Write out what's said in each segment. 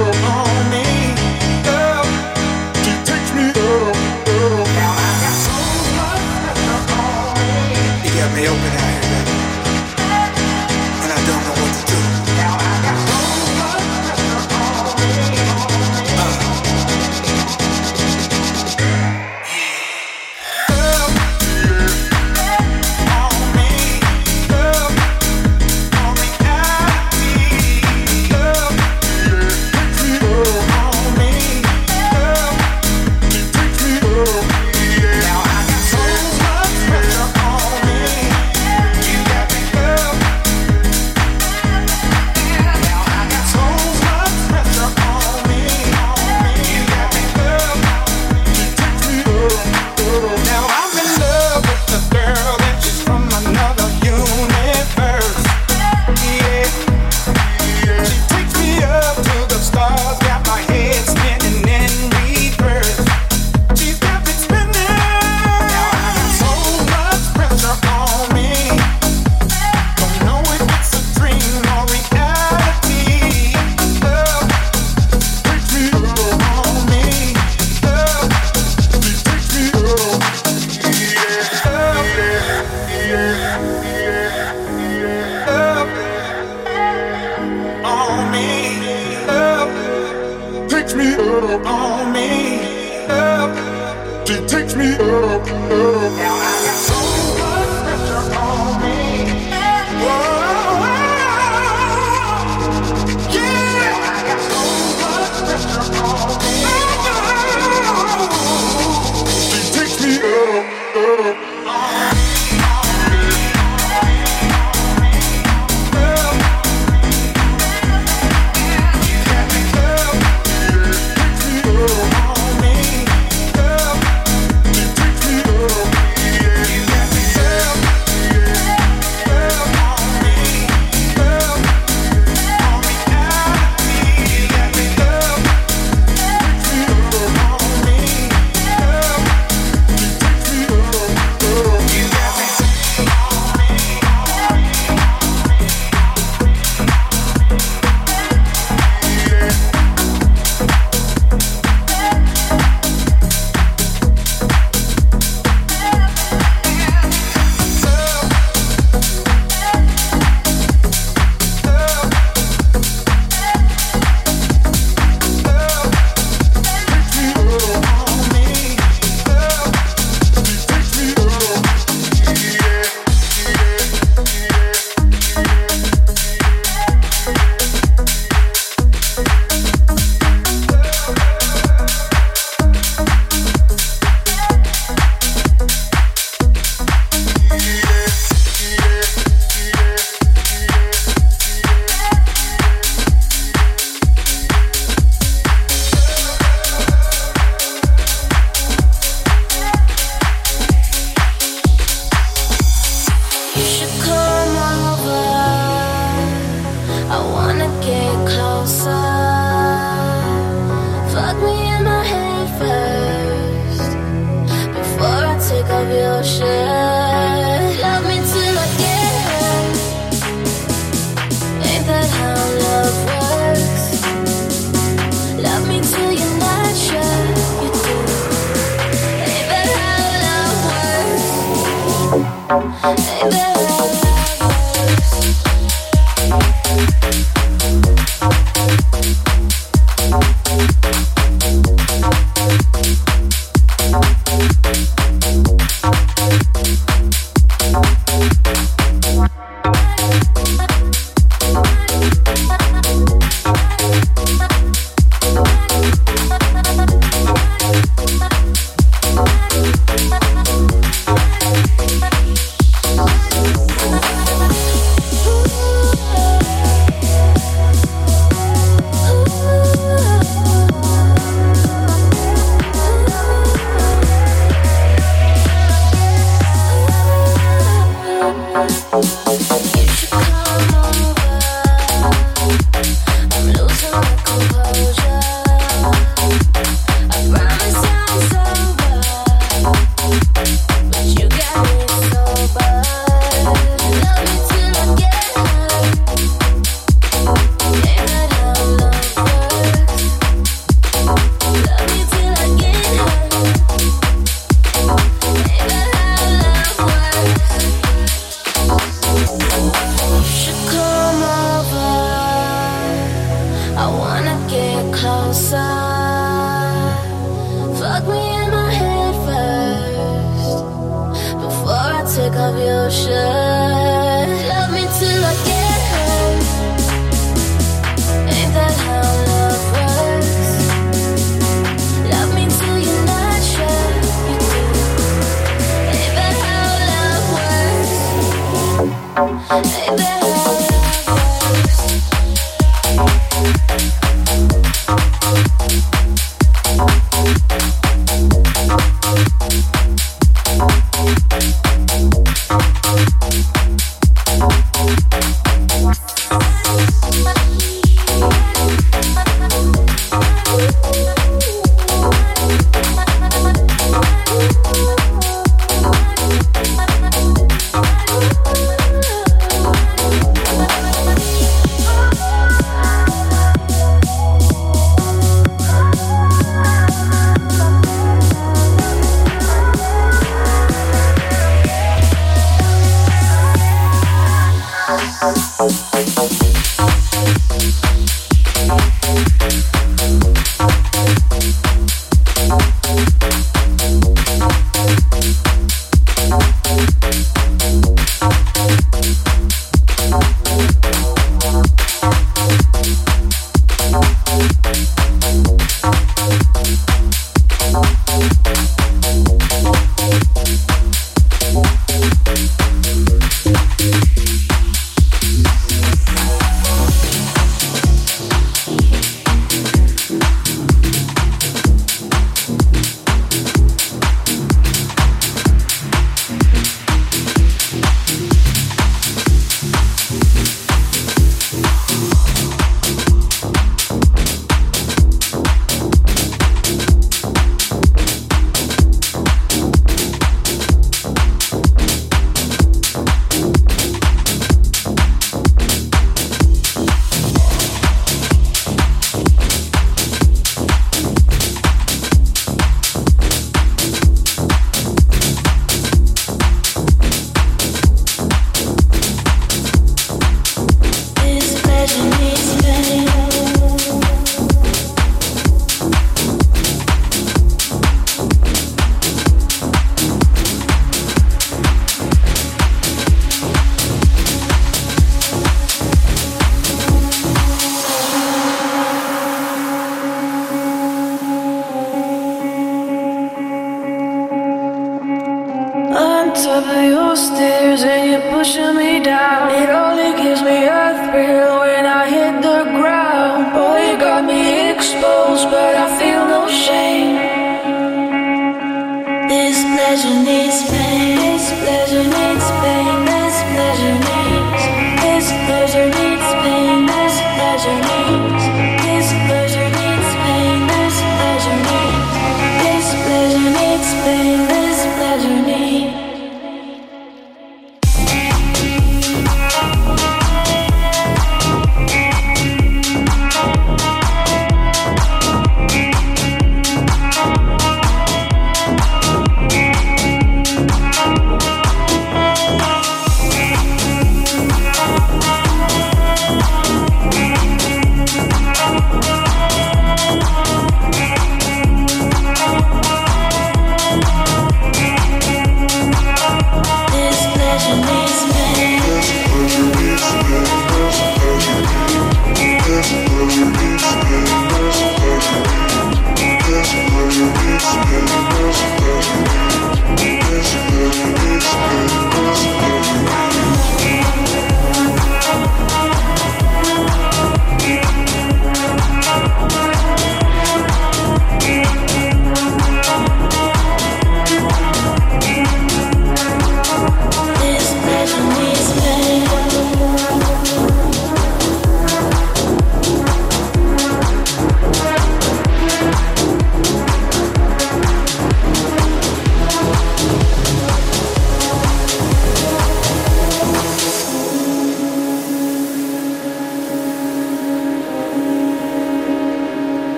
Girl,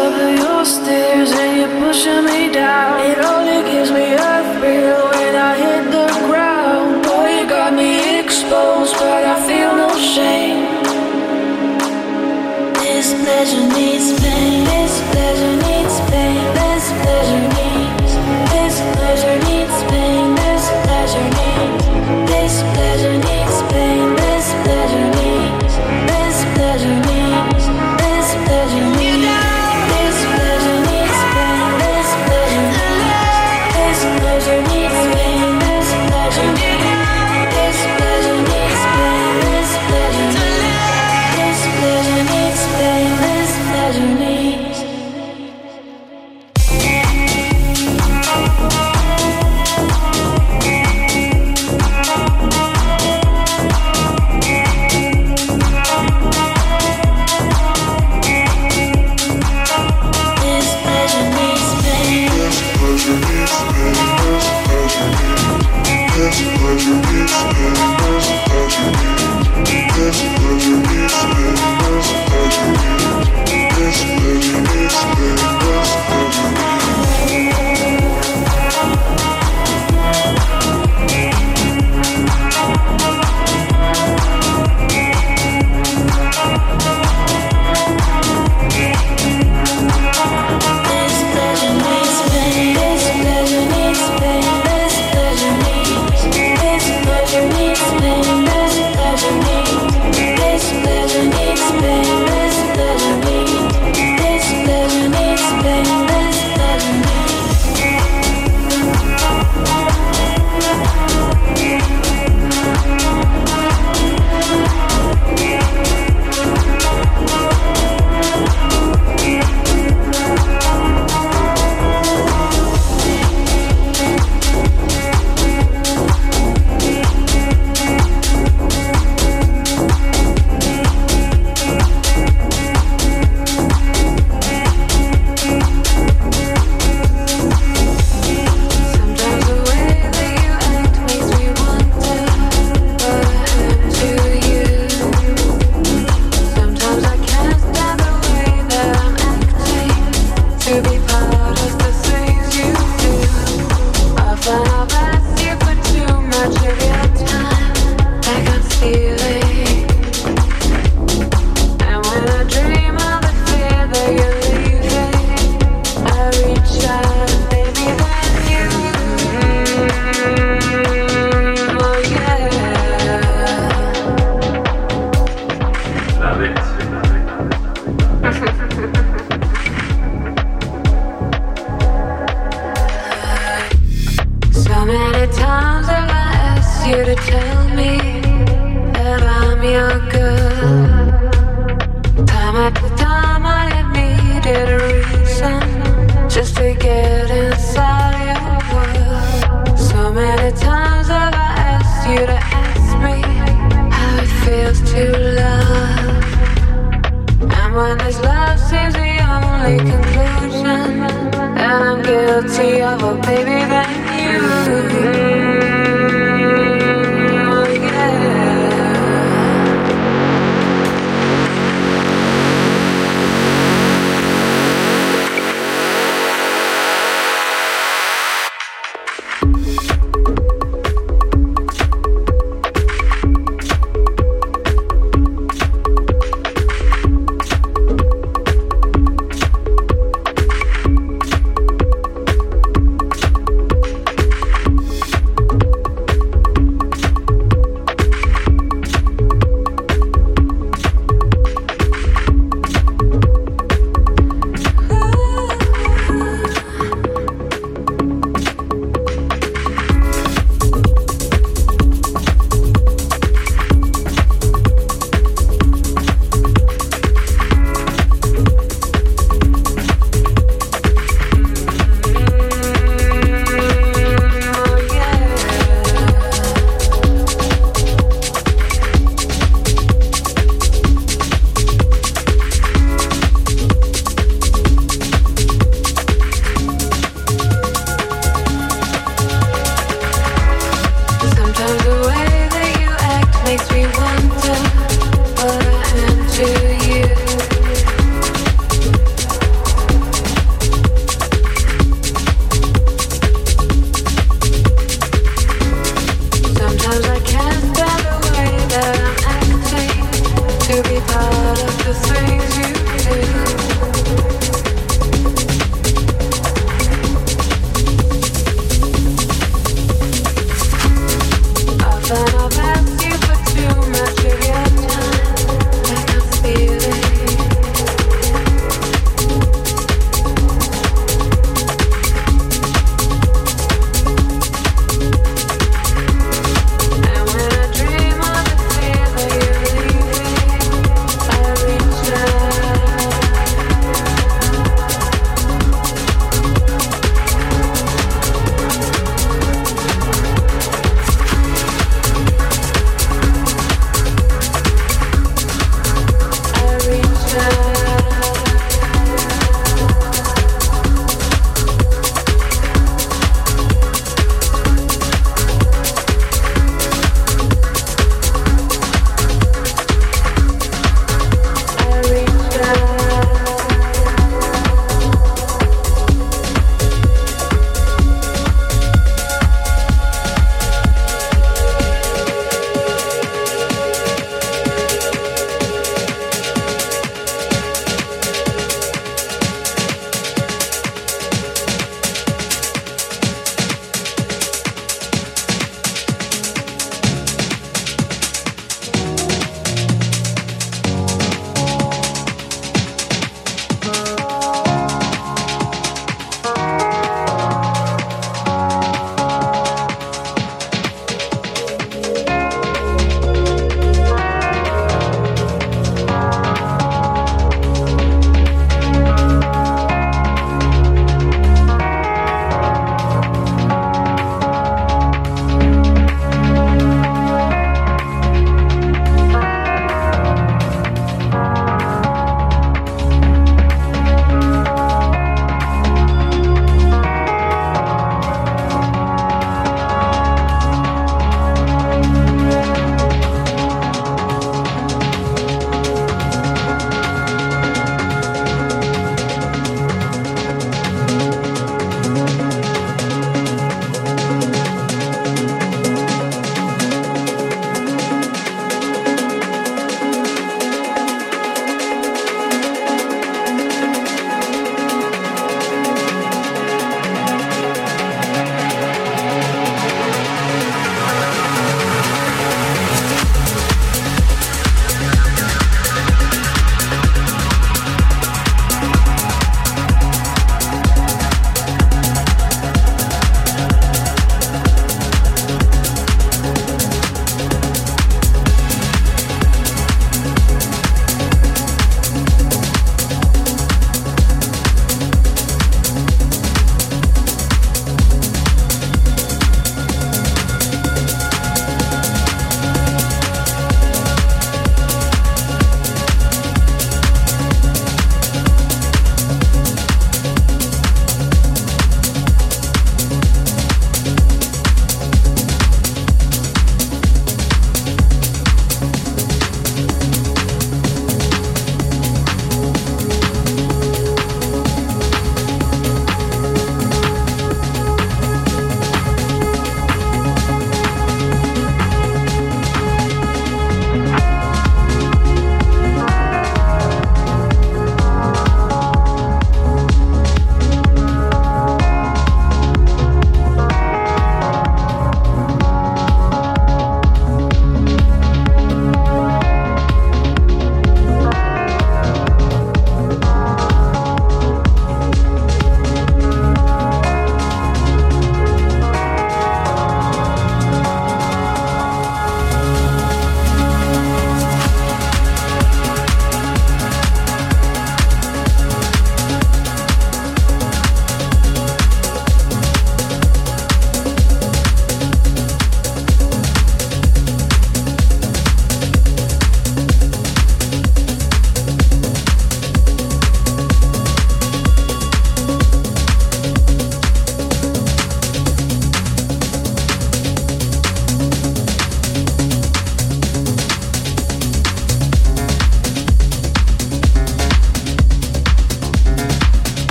over your stairs and you're pushing me down. It only gives me a thrill when I hit the ground. Boy, you got me exposed, but I feel no shame. This pleasure needs pain. This pleasure needs pain. This pleasure needs. This pleasure needs pain. This pleasure needs. This pleasure needs.